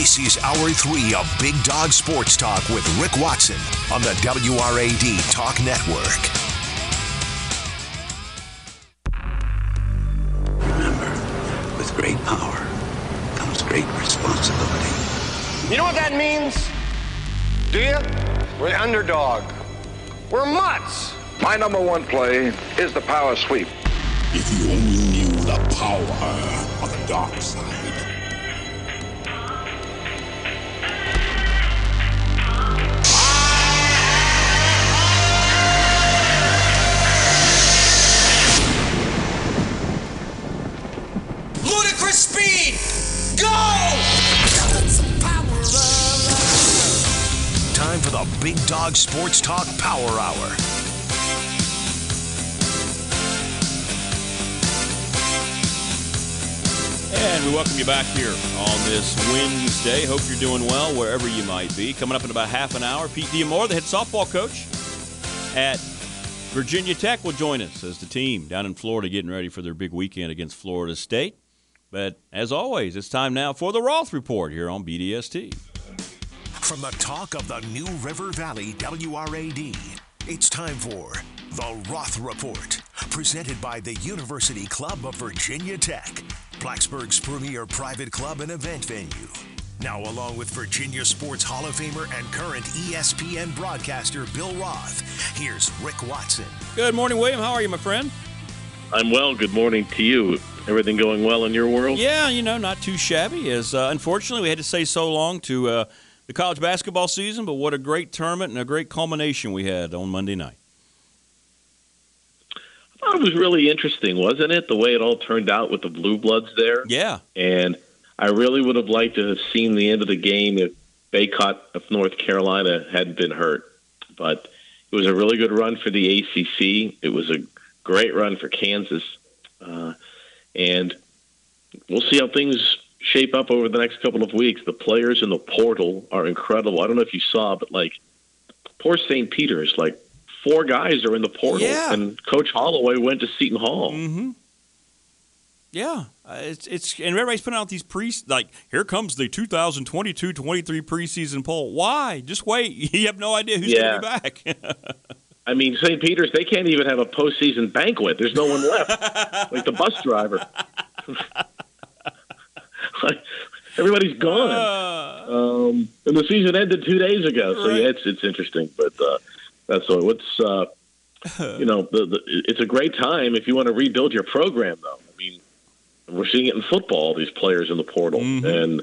This is Hour 3 of Big Dog Sports Talk with Rick Watson on the WRAD Talk Network. Remember, with great power comes great responsibility. You know what that means? Do you? We're the underdog. We're mutts. My number one play is the power sweep. If you only knew the power of the dark side. Go! Time for the Big Dog Sports Talk Power Hour. And we welcome you back here on this Wednesday. Hope you're doing well wherever you might be. Coming up in about half an hour, Pete D'Amour, the head softball coach at Virginia Tech, will join us as the team down in Florida getting ready for their big weekend against Florida State. But as always, it's time now for the Roth Report here on BDST. From the talk of the New River Valley WRAD, it's time for the Roth Report, presented by the University Club of Virginia Tech, Blacksburg's premier private club and event venue. Now, along with Virginia Sports Hall of Famer and current ESPN broadcaster Bill Roth, here's Rick Watson. Good morning, William. How are you, my friend? I'm well. Good morning to you. Everything going well in your world? Yeah, you know, not too shabby. As uh, unfortunately, we had to say so long to uh, the college basketball season, but what a great tournament and a great culmination we had on Monday night. I thought it was really interesting, wasn't it? The way it all turned out with the Blue Bloods there. Yeah. And I really would have liked to have seen the end of the game if Bacot of North Carolina hadn't been hurt. But it was a really good run for the ACC. It was a great run for Kansas. Uh, and we'll see how things shape up over the next couple of weeks. The players in the portal are incredible. I don't know if you saw, but like poor St. Peter's, like four guys are in the portal, Yeah. and Coach Holloway went to Seton Hall. Mm-hmm. Yeah, uh, it's it's and everybody's putting out these pre like here comes the 2022-23 preseason poll. Why? Just wait. You have no idea who's Yeah. going to be back. I mean, St. Peter's, they can't even have a postseason banquet. There's no one left, like the bus driver. Like, Everybody's gone. Um, and the season ended two days ago, so yeah, it's it's interesting. But uh, that's all. What's uh, you know, the, the, it's a great time if you want to rebuild your program, though. I mean, we're seeing it in football. These players in the portal, and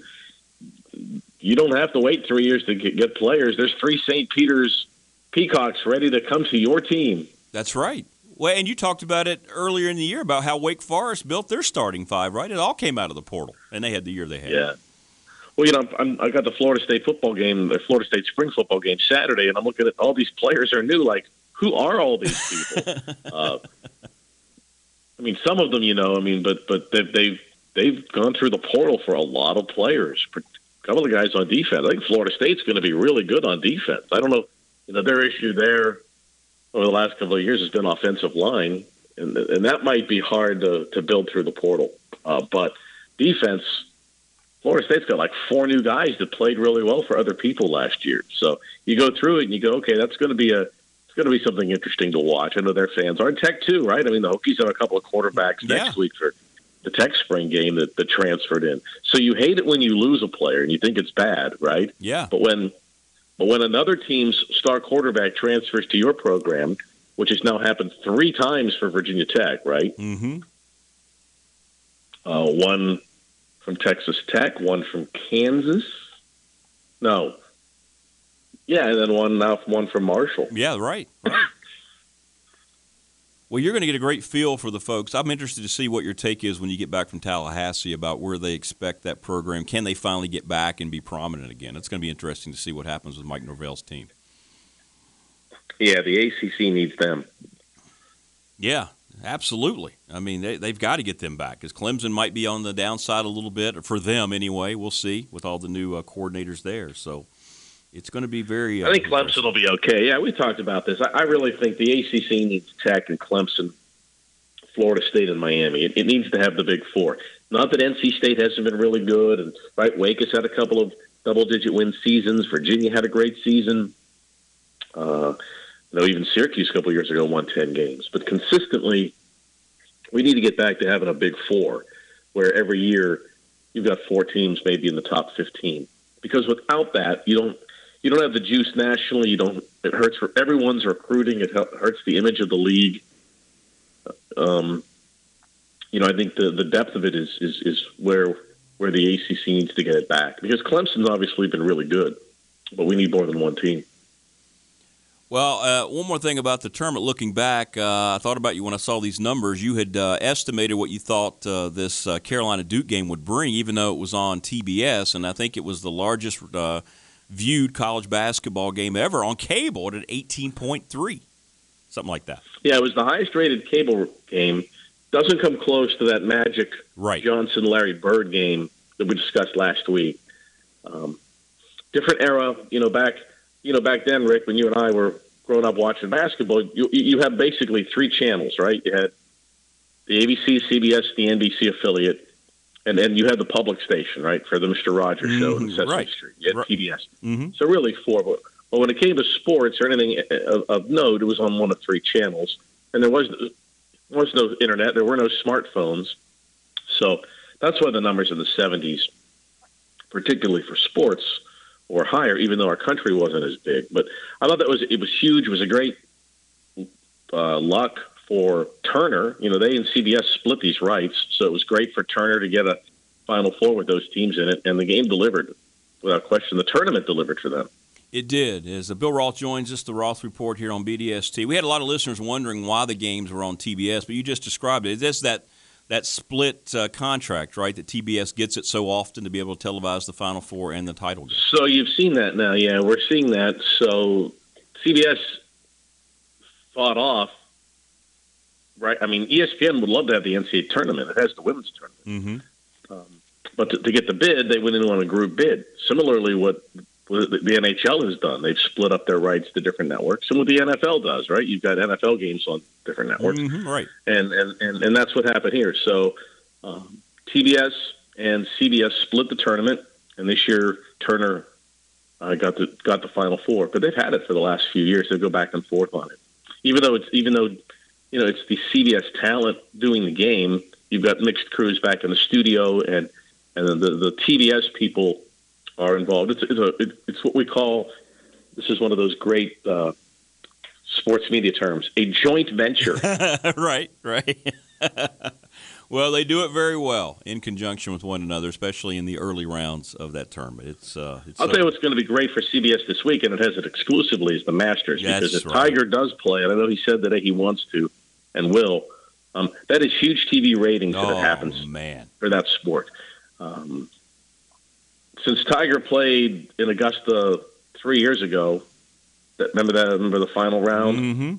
you don't have to wait three years to get, get players. There's three St. Peter's Peacocks ready to come to your team. That's right. Well, and you talked about it earlier in the year about how Wake Forest built their starting five, right? It all came out of the portal, and they had the year they had. Yeah. Well, you know, I'm, I got the Florida State football game, the Florida State spring football game Saturday, and I'm looking at all these players are new. Like, who are all these people? uh, I mean, some of them, you know, I mean, but but they've they've they've gone through the portal for a lot of players. A couple of guys on defense. I think Florida State's going to be really good on defense. I don't know, you know, their issue there over the last couple of years has been offensive line, and and that might be hard to to build through the portal. Uh, but defense, Florida State's got like four new guys that played really well for other people last year. So you go through it and you go, okay, that's going to be a it's going to be something interesting to watch. I know their fans are in Tech too, right? I mean, the Hokies have a couple of quarterbacks Yeah. next week for the Tech spring game that, that transferred in. So you hate it when you lose a player and you think it's bad, right? Yeah. But when but when another team's star quarterback transfers to your program, which has now happened three times for Virginia Tech, right? Mm-hmm. Uh, one from Texas Tech, one from Kansas. No. Yeah, and then one now one from Marshall. Yeah, right. right. Well, you're going to get a great feel for the folks. I'm interested to see what your take is when you get back from Tallahassee about where they expect that program. Can they finally get back and be prominent again? It's going to be interesting to see what happens with Mike Norvell's team. Yeah, the ACC needs them. Yeah, absolutely. I mean, they, they've got to get them back because Clemson might be on the downside a little bit for them anyway. We'll see with all the new uh, coordinators there. So it's going to be very. Uh, I think Clemson will be okay. Yeah, we talked about this. I, I, really think the ACC needs Tech and Clemson, Florida State, and Miami. It, it, needs to have the big four. Not that NC State hasn't been really good, and right, Wake has had a couple of double-digit win seasons. Virginia had a great season. Uh, even Syracuse a couple years ago won ten games. But consistently, we need to get back to having a big four, where every year you've got four teams maybe in the top fifteen. Because without that, you don't you don't have the juice nationally. You don't. It hurts for everyone's recruiting. It hurts the image of the league. Um, you know, I think the the depth of it is is is where where the ACC needs to get it back because Clemson's obviously been really good, but we need more than one team. Well, uh, one more thing about the tournament. Looking back, uh, I thought about you when I saw these numbers. You had uh, estimated what you thought uh, this uh, Carolina Duke game would bring, even though it was on TBS, and I think it was the largest uh, viewed college basketball game ever on cable at an 18.3, something like that. Yeah, it was the highest rated cable game. Doesn't come close to that magic right. Johnson Larry Bird game that we discussed last week. Um, different era, you know, back you know back then, Rick, when you and I were growing up watching basketball, you you had basically three channels, right? You had the ABC, CBS, the NBC affiliate, and then you had the public station, right, for the Mister Rogers mm-hmm. show in Sesame right. Street. You had right. PBS. Mm-hmm. So really four. But, but when it came to sports or anything of, of note, it was on one of three channels, and there was there was no internet. There were no smartphones, so that's why the numbers in the '70s, particularly for sports, were higher, even though our country wasn't as big. But I thought that was it was huge. It was a great uh, luck for Turner. You know, they and CBS split these rights, so it was great for Turner to get a Final Four with those teams in it, and the game delivered without question. The tournament delivered for them. It did. As Bill Roth joins us, the Roth Report here on BDST. We had a lot of listeners wondering why the games were on TBS, but you just described it. It's that that split uh, contract, right? That TBS gets it so often to be able to televise the Final Four and the title game. So you've seen that now, yeah. We're seeing that. So CBS fought off right? I mean, ESPN would love to have the NCAA tournament. It has the women's tournament. Mm-hmm. Um, but to, to, get the bid, they went in on a group bid. Similarly, what, the NHL has done, they've split up their rights to different networks. And what the NFL does, right? You've got NFL games on different networks, mm-hmm, right? And, and and and that's what happened here. So um, TBS and CBS split the tournament, and this year Turner uh, got the got the Final Four. But they've had it for the last few years. They go back and forth on it, even though it's even though you know, it's the CBS talent doing the game. You've got mixed crews back in the studio, and and the the TBS people are involved. It's it's, a, it's what we call. This is one of those great uh, sports media terms: a joint venture. right, right. well, they do it very well in conjunction with one another, especially in the early rounds of that tournament. It's. Uh, it's I'll tell you what's going to be great for CBS this week, and it has it exclusively is the Masters because if right. Tiger does play, and I know he said that he wants to and will. Um, that is huge TV ratings oh, that happens man. for that sport. Um, since Tiger played in Augusta three years ago, that, remember that? Remember the final round? Mm-hmm.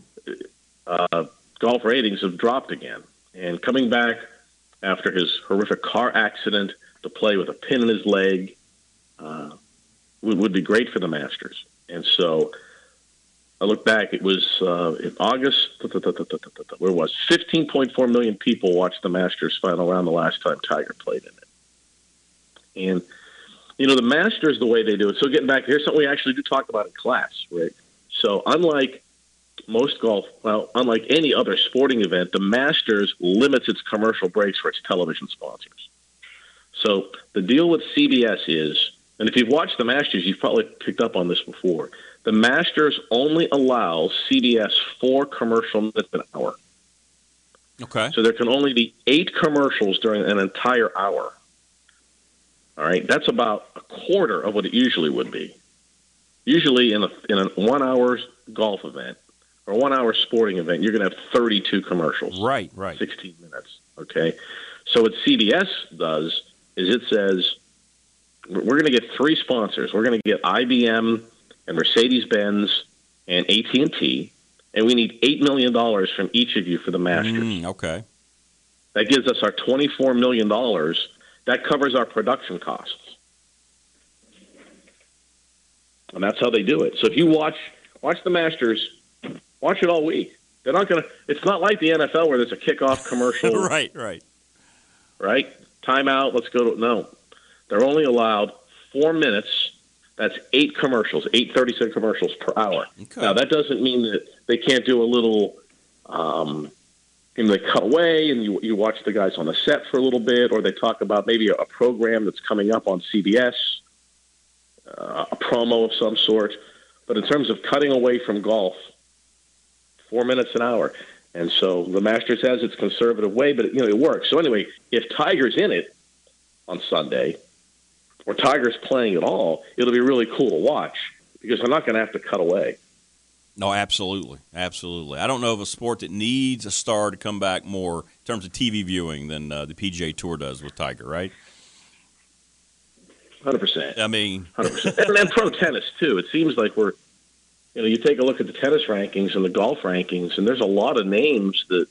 Uh, golf ratings have dropped again, and coming back after his horrific car accident to play with a pin in his leg uh, would, would be great for the Masters. And so I look back, it was uh, in August, where was 15.4 million people watched the Masters final round the last time Tiger played in it. And, you know, the Masters, the way they do it, so getting back, here's something we actually do talk about in class, right? So, unlike most golf, well, unlike any other sporting event, the Masters limits its commercial breaks for its television sponsors. So, the deal with CBS is, and if you've watched the Masters, you've probably picked up on this before the Masters only allows CBS four commercial minutes an hour. Okay. So there can only be eight commercials during an entire hour. All right, that's about a quarter of what it usually would be. Usually, in a in a one hour golf event or one hour sporting event, you're going to have 32 commercials. Right, right. 16 minutes. Okay. So what CBS does is it says we're going to get three sponsors. We're going to get IBM and Mercedes Benz and AT and T, and we need eight million dollars from each of you for the Masters. Mm, okay. That gives us our twenty-four million dollars. That covers our production costs, and that's how they do it. So if you watch watch the Masters, watch it all week. They're not going to. It's not like the NFL where there's a kickoff commercial. right, right, right. Timeout. Let's go to no. They're only allowed four minutes. That's eight commercials, eight eight thirty-second commercials per hour. Okay. Now that doesn't mean that they can't do a little. Um, you know, they cut away and you you watch the guys on the set for a little bit, or they talk about maybe a, a program that's coming up on CBS, uh, a promo of some sort. But in terms of cutting away from golf, four minutes an hour. And so the Masters has its conservative way, but you know it works. So anyway, if Tiger's in it on Sunday, or Tiger's playing at all, it'll be really cool to watch because they're not going to have to cut away. No, absolutely, absolutely. I don't know of a sport that needs a star to come back more in terms of TV viewing than uh, the PGA Tour does with Tiger, right? Hundred percent. I mean, hundred percent, and then pro tennis too. It seems like we're, you know, you take a look at the tennis rankings and the golf rankings, and there's a lot of names that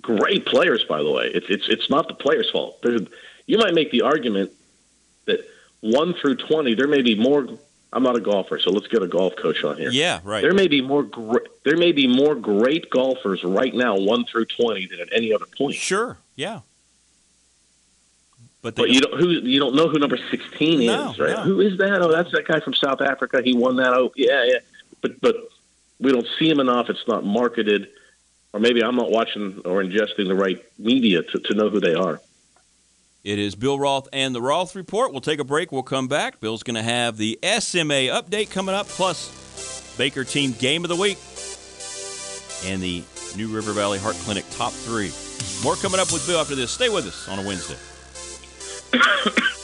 great players. By the way, it's it's it's not the players' fault. There's, you might make the argument that one through twenty, there may be more. I'm not a golfer, so let's get a golf coach on here. Yeah, right. There may be more. Gr- there may be more great golfers right now, one through twenty, than at any other point. Sure. Yeah. But, but you don't who you don't know who number sixteen no, is, right? No. Who is that? Oh, that's that guy from South Africa. He won that. Oh, yeah, yeah. But but we don't see him enough. It's not marketed, or maybe I'm not watching or ingesting the right media to, to know who they are. It is Bill Roth and the Roth Report. We'll take a break. We'll come back. Bill's going to have the SMA update coming up, plus Baker Team Game of the Week and the New River Valley Heart Clinic Top 3. More coming up with Bill after this. Stay with us on a Wednesday.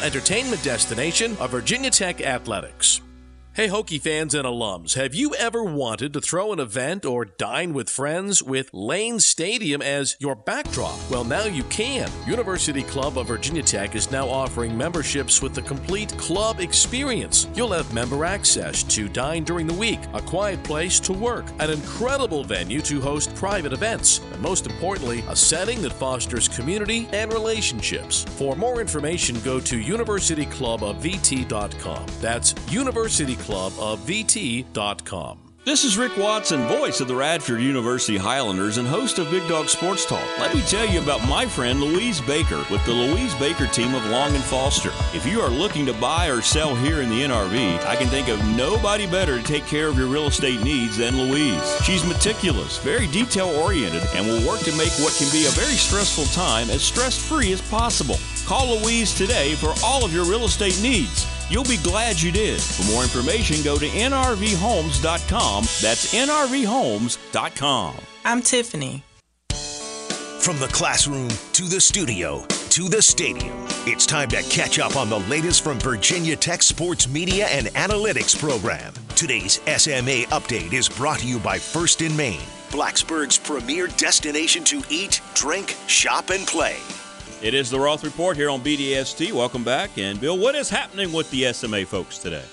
entertainment destination of Virginia Tech Athletics. Hey, Hokie fans and alums, have you ever wanted to throw an event or dine with friends with Lane Stadium as your backdrop? Well, now you can. University Club of Virginia Tech is now offering memberships with the complete club experience. You'll have member access to dine during the week, a quiet place to work, an incredible venue to host private events, and most importantly, a setting that fosters community and relationships. For more information, go to universityclubofvt.com. That's University Club of VT.com. This is Rick Watson, voice of the Radford University Highlanders and host of Big Dog Sports Talk. Let me tell you about my friend Louise Baker with the Louise Baker team of Long and Foster. If you are looking to buy or sell here in the NRV, I can think of nobody better to take care of your real estate needs than Louise. She's meticulous, very detail oriented, and will work to make what can be a very stressful time as stress free as possible. Call Louise today for all of your real estate needs. You'll be glad you did. For more information, go to nrvhomes.com. That's nrvhomes.com. I'm Tiffany. From the classroom to the studio to the stadium, it's time to catch up on the latest from Virginia Tech Sports Media and Analytics program. Today's SMA update is brought to you by First in Maine, Blacksburg's premier destination to eat, drink, shop, and play. It is the Roth Report here on BDST. Welcome back. And Bill, what is happening with the SMA folks today?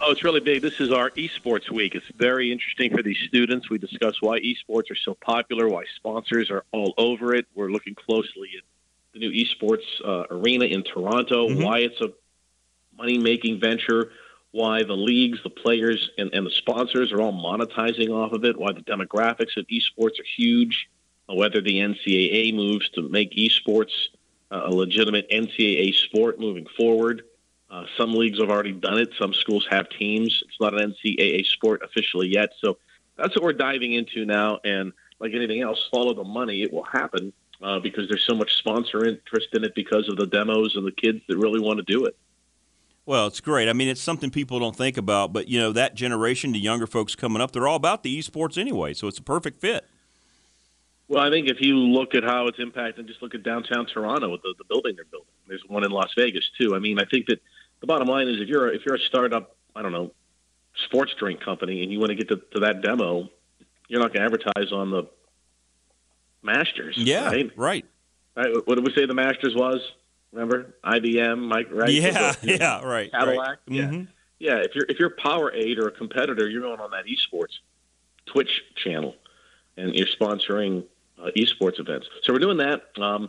Oh, it's really big. This is our esports week. It's very interesting for these students. We discuss why esports are so popular, why sponsors are all over it. We're looking closely at the new esports uh, arena in Toronto, mm-hmm. why it's a money making venture, why the leagues, the players, and, and the sponsors are all monetizing off of it, why the demographics of esports are huge whether the NCAA moves to make esports uh, a legitimate NCAA sport moving forward. Uh, some leagues have already done it. Some schools have teams. It's not an NCAA sport officially yet. So that's what we're diving into now. And like anything else, follow the money. It will happen uh, because there's so much sponsor interest in it because of the demos and the kids that really want to do it. Well, it's great. I mean, it's something people don't think about, but you know that generation, the younger folks coming up, they're all about the esports anyway, so it's a perfect fit. Well, I think if you look at how it's impacting, just look at downtown Toronto with the, the building they're building. There's one in Las Vegas too. I mean, I think that the bottom line is if you're a, if you're a startup, I don't know, sports drink company, and you want to get to, to that demo, you're not going to advertise on the Masters. Yeah, right? right. Right. What did we say the Masters was? Remember IBM, Mike? Right? Yeah, know, yeah, right. Cadillac. right. Yeah. Mhm. Yeah, if you're if you're Powerade or a competitor, you're going on that esports Twitch channel, and you're sponsoring uh, esports events. So we're doing that. Um,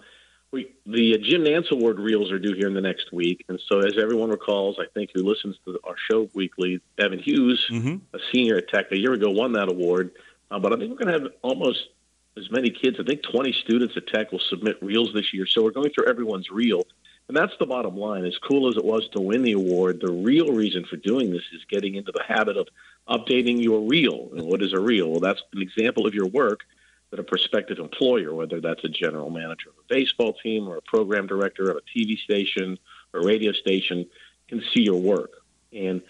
we the Jim Nantz Award reels are due here in the next week, and so as everyone recalls, I think who listens to our show weekly, Evan Hughes, Mm-hmm. a senior at Tech, a year ago won that award. Uh, but I think we're going to have almost as many kids. I think 20 students at Tech will submit reels this year. So we're going through everyone's reel. And that's the bottom line. As cool as it was to win the award, the real reason for doing this is getting into the habit of updating your reel. And what is a reel? Well, that's an example of your work that a prospective employer, whether that's a general manager of a baseball team or a program director of a TV station or radio station, can see your work. And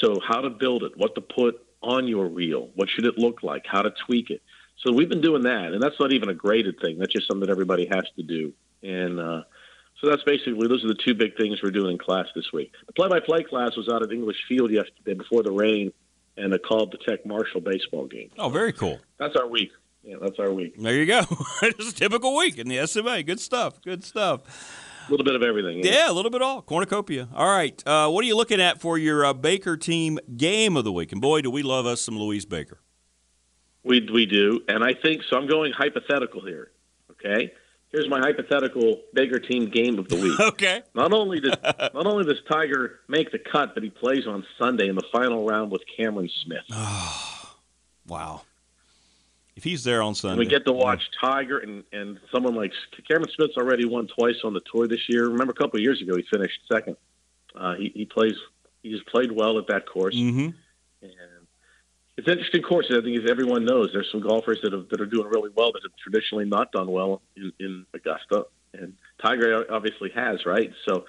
so, how to build it, what to put on your reel, what should it look like, how to tweak it. So we've been doing that, and that's not even a graded thing. That's just something that everybody has to do. And uh, so that's basically those are the two big things we're doing in class this week. The play-by-play class was out at English Field yesterday before the rain, and they called the Tech Marshall baseball game. Oh, very cool. That's our week. Yeah, that's our week. There you go. it's a typical week in the SMA. Good stuff. Good stuff. A little bit of everything. Yeah, a little bit of all. Cornucopia. All right. Uh, what are you looking at for your uh, Baker team game of the week? And boy, do we love us some Louise Baker. We we do, and I think so. I'm going hypothetical here. Okay, here's my hypothetical Baker team game of the week. okay. Not only does not only does Tiger make the cut, but he plays on Sunday in the final round with Cameron Smith. Wow. If he's there on And Sunday, we get to watch Tiger and, and someone like Cameron Smith's already won twice on the tour this year. Remember, a couple of years ago, he finished second. Uh, he, he plays. He just played well at that course. Mm-hmm. And it's an interesting course. I think, as everyone knows, there's some golfers that have, that are doing really well that have traditionally not done well in, in Augusta, and Tiger obviously has, right? So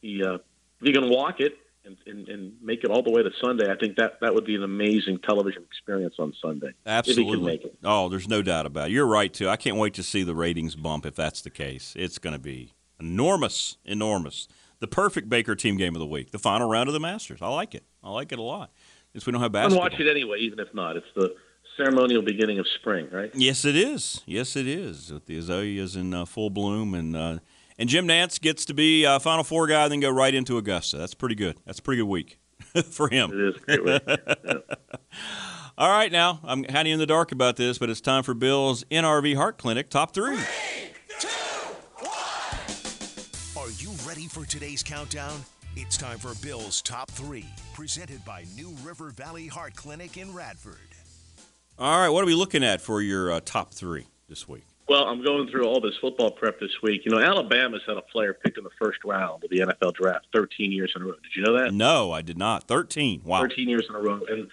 he uh, if he can walk it and, and, and make it all the way to Sunday, I think that that would be an amazing television experience on Sunday. If he can Absolutely. make it. Oh, there's no doubt about it. You're right, too. I can't wait to see the ratings bump if that's the case. It's going to be enormous, enormous. The perfect Baker team game of the week, the final round of the Masters. I like it. I like it a lot. Since we don't have basketball. Basketball. watch it anyway, even if not. It's the ceremonial beginning of spring, right? Yes, it is. Yes, it is. With the azaleas in uh, full bloom, and uh, and Jim Nantz gets to be uh, Final Four guy, then go right into Augusta. That's pretty good. That's a pretty good week for him. It is a great week. Yeah. All right, now I'm kind of in the dark about this, but it's time for Bill's NRV Heart Clinic top three. three two, one. Are you ready for today's countdown? It's time for Bill's Top 3, presented by New River Valley Heart Clinic in Radford. All right, what are we looking at for your uh, top three this week? Well, I'm going through all this football prep this week. You know, Alabama's had a player picked in the first round of the NFL draft 13 years in a row. Did you know that? No, I did not. Thirteen. Wow. 13 years in a row, and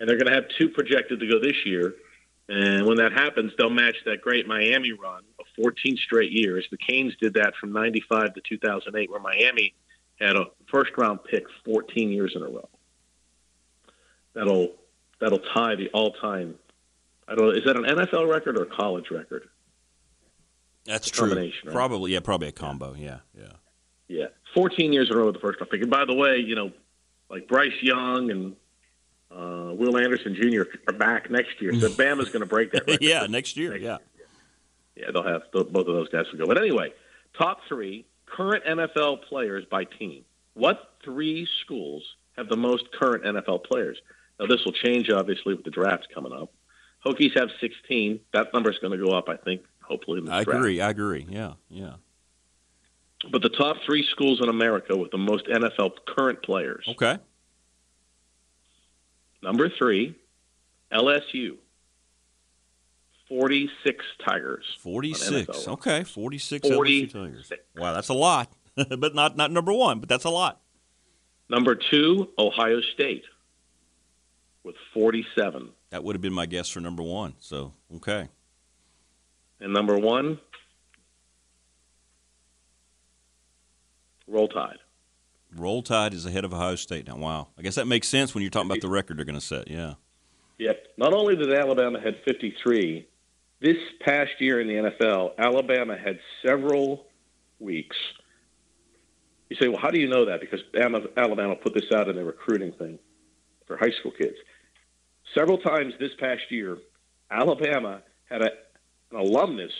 and they're going to have two projected to go this year. And when that happens, they'll match that great Miami run of 14 straight years. The Canes did that from 95 to 2008, where Miami had a first round pick 14 years in a row. That'll that'll tie the all time. I don't know. Is that an NFL record or a college record? That's true. right? Probably, yeah, probably a combo. Yeah, yeah. Yeah, 14 years in a row with the first round pick. And by the way, you know, like Bryce Young and uh, Will Anderson Jr. are back next year, so Bama's going to break that record. yeah, next year. Yeah. Yeah, they'll have both of those guys will go. But anyway, top three current NFL players by team. What three schools have the most current NFL players? Now, this will change, obviously, with the draft coming up. Hokies have 16. That number is going to go up, I think, hopefully, in the I draft. agree. I agree. Yeah, yeah. But the top three schools in America with the most NFL current players. Okay. Number three, LSU. 46 Tigers. Forty-six. Okay, forty-six. 46. LSU Tigers. Wow, that's a lot, but not not number one. But that's a lot. Number two, Ohio State with 47. That would have been my guess for number one. So okay. And number one, Roll Tide Roll Tide is ahead of Ohio State now. Wow. I guess that makes sense when you're talking about the record they're going to set. Yeah. Yep. Not only did Alabama had 53, this past year in the NFL, Alabama had several weeks. You say, well, how do you know that? Because Alabama put this out in their recruiting thing for high school kids. Several times this past year, Alabama had a, an alumnus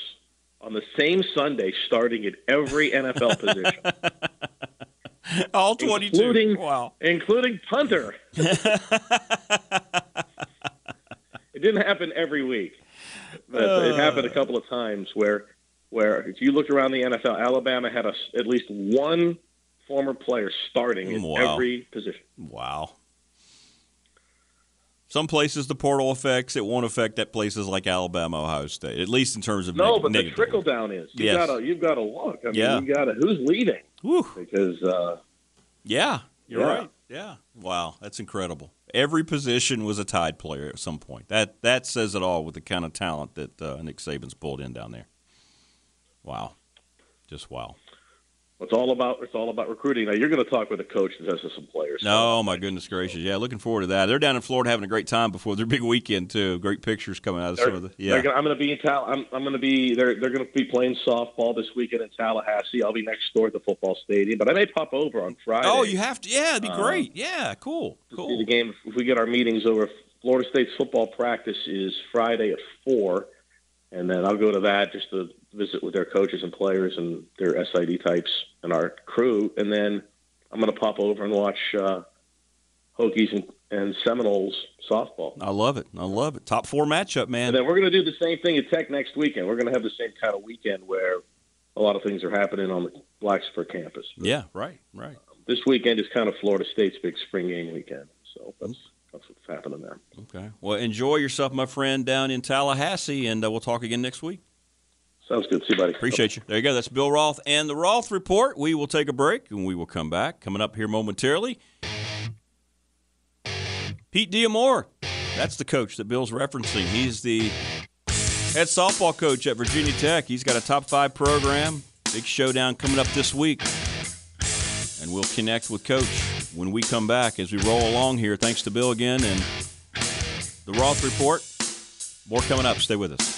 on the same Sunday starting at every NFL position. All 22. Including, wow. Including punter. it didn't happen every week. But uh, it happened a couple of times where where if you look around the NFL, Alabama had a, at least one former player starting in wow. every position. Wow. Some places the portal affects it won't affect at places like Alabama, Ohio State, at least in terms of no. Neg- but negative. the trickle down is you yes. gotta you've got to look. I mean, yeah. you got to who's leading Whew. because uh, yeah, you're yeah. right. Yeah, wow, that's incredible. Every position was a Tide player at some point. That that says it all with the kind of talent that uh, Nick Saban's pulled in down there. Wow, just wow. It's all about it's all about recruiting. Now you're going to talk with a coach that has some players. No, my goodness gracious! Yeah, looking forward to that. They're down in Florida having a great time before their big weekend too. Great pictures coming out of they're, some of the. Yeah, gonna, I'm going to be in Tal. I'm, I'm going to be. They're they're going to be playing softball this weekend in Tallahassee. I'll be next door at the football stadium, but I may pop over on Friday. Oh, you have to. Yeah, it'd be Um, great. yeah, cool, cool. See the game if we get our meetings over. Florida State's football practice is Friday at four, and then I'll go to that just to visit with their coaches and players and their SID types and our crew, and then I'm going to pop over and watch uh, Hokies and, and Seminoles softball. I love it. I love it. Top four matchup, man. And then we're going to do the same thing at Tech next weekend. We're going to have the same kind of weekend where a lot of things are happening on the Blacksburg campus. Yeah, right, right. This weekend is kind of Florida State's big spring game weekend, so that's that's what's happening there. Okay. Well, enjoy yourself, my friend, down in Tallahassee, and uh, we'll talk again next week. Sounds good. See you, buddy. Appreciate you. There you go. That's Bill Roth and the Roth Report. We will take a break and we will come back. Coming up here momentarily, Pete D'Amour. That's the coach that Bill's referencing. He's the head softball coach at Virginia Tech. He's got a top five program. Big showdown coming up this week. And we'll connect with Coach when we come back as we roll along here. Thanks to Bill again and the Roth Report. More coming up. Stay with us.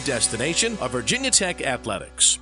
destination of Virginia Tech Athletics.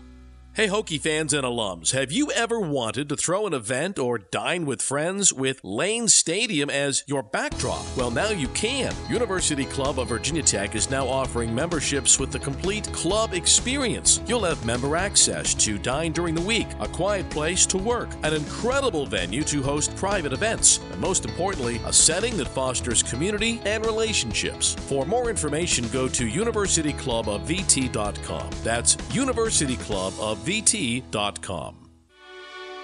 Hey, Hokie fans and alums, have you ever wanted to throw an event or dine with friends with Lane Stadium as your backdrop? Well, now you can. University Club of Virginia Tech is now offering memberships with the complete club experience. You'll have member access to dine during the week, a quiet place to work, an incredible venue to host private events, and most importantly, a setting that fosters community and relationships. For more information, go to universityclubofvt.com. That's University Club of VT.com.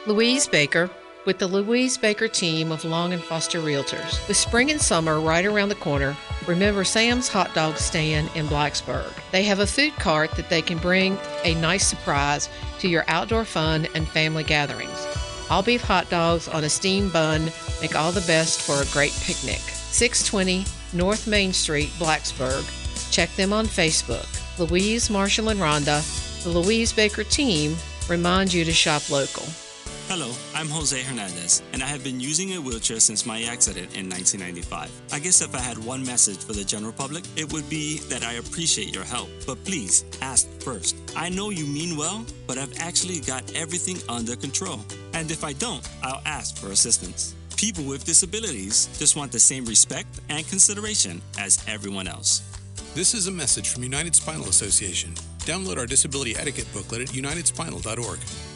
Louise Baker with the Louise Baker team of Long and Foster Realtors. With spring and summer right around the corner, remember Sam's Hot Dog Stand in Blacksburg. They have a food cart that they can bring a nice surprise to your outdoor fun and family gatherings. All beef hot dogs on a steam bun make all the best for a great picnic. 620 North Main Street, Blacksburg. Check them on Facebook. Louise, Marshall, and Rhonda the Louise Baker team remind you to shop local. Hello, I'm Jose Hernandez, and I have been using a wheelchair since my accident in 1995. I guess if I had one message for the general public, it would be that I appreciate your help, but please ask first. I know you mean well, but I've actually got everything under control. And if I don't, I'll ask for assistance. People with disabilities just want the same respect and consideration as everyone else. This is a message from United Spinal Association. Download our disability etiquette booklet at unitedspinal.org.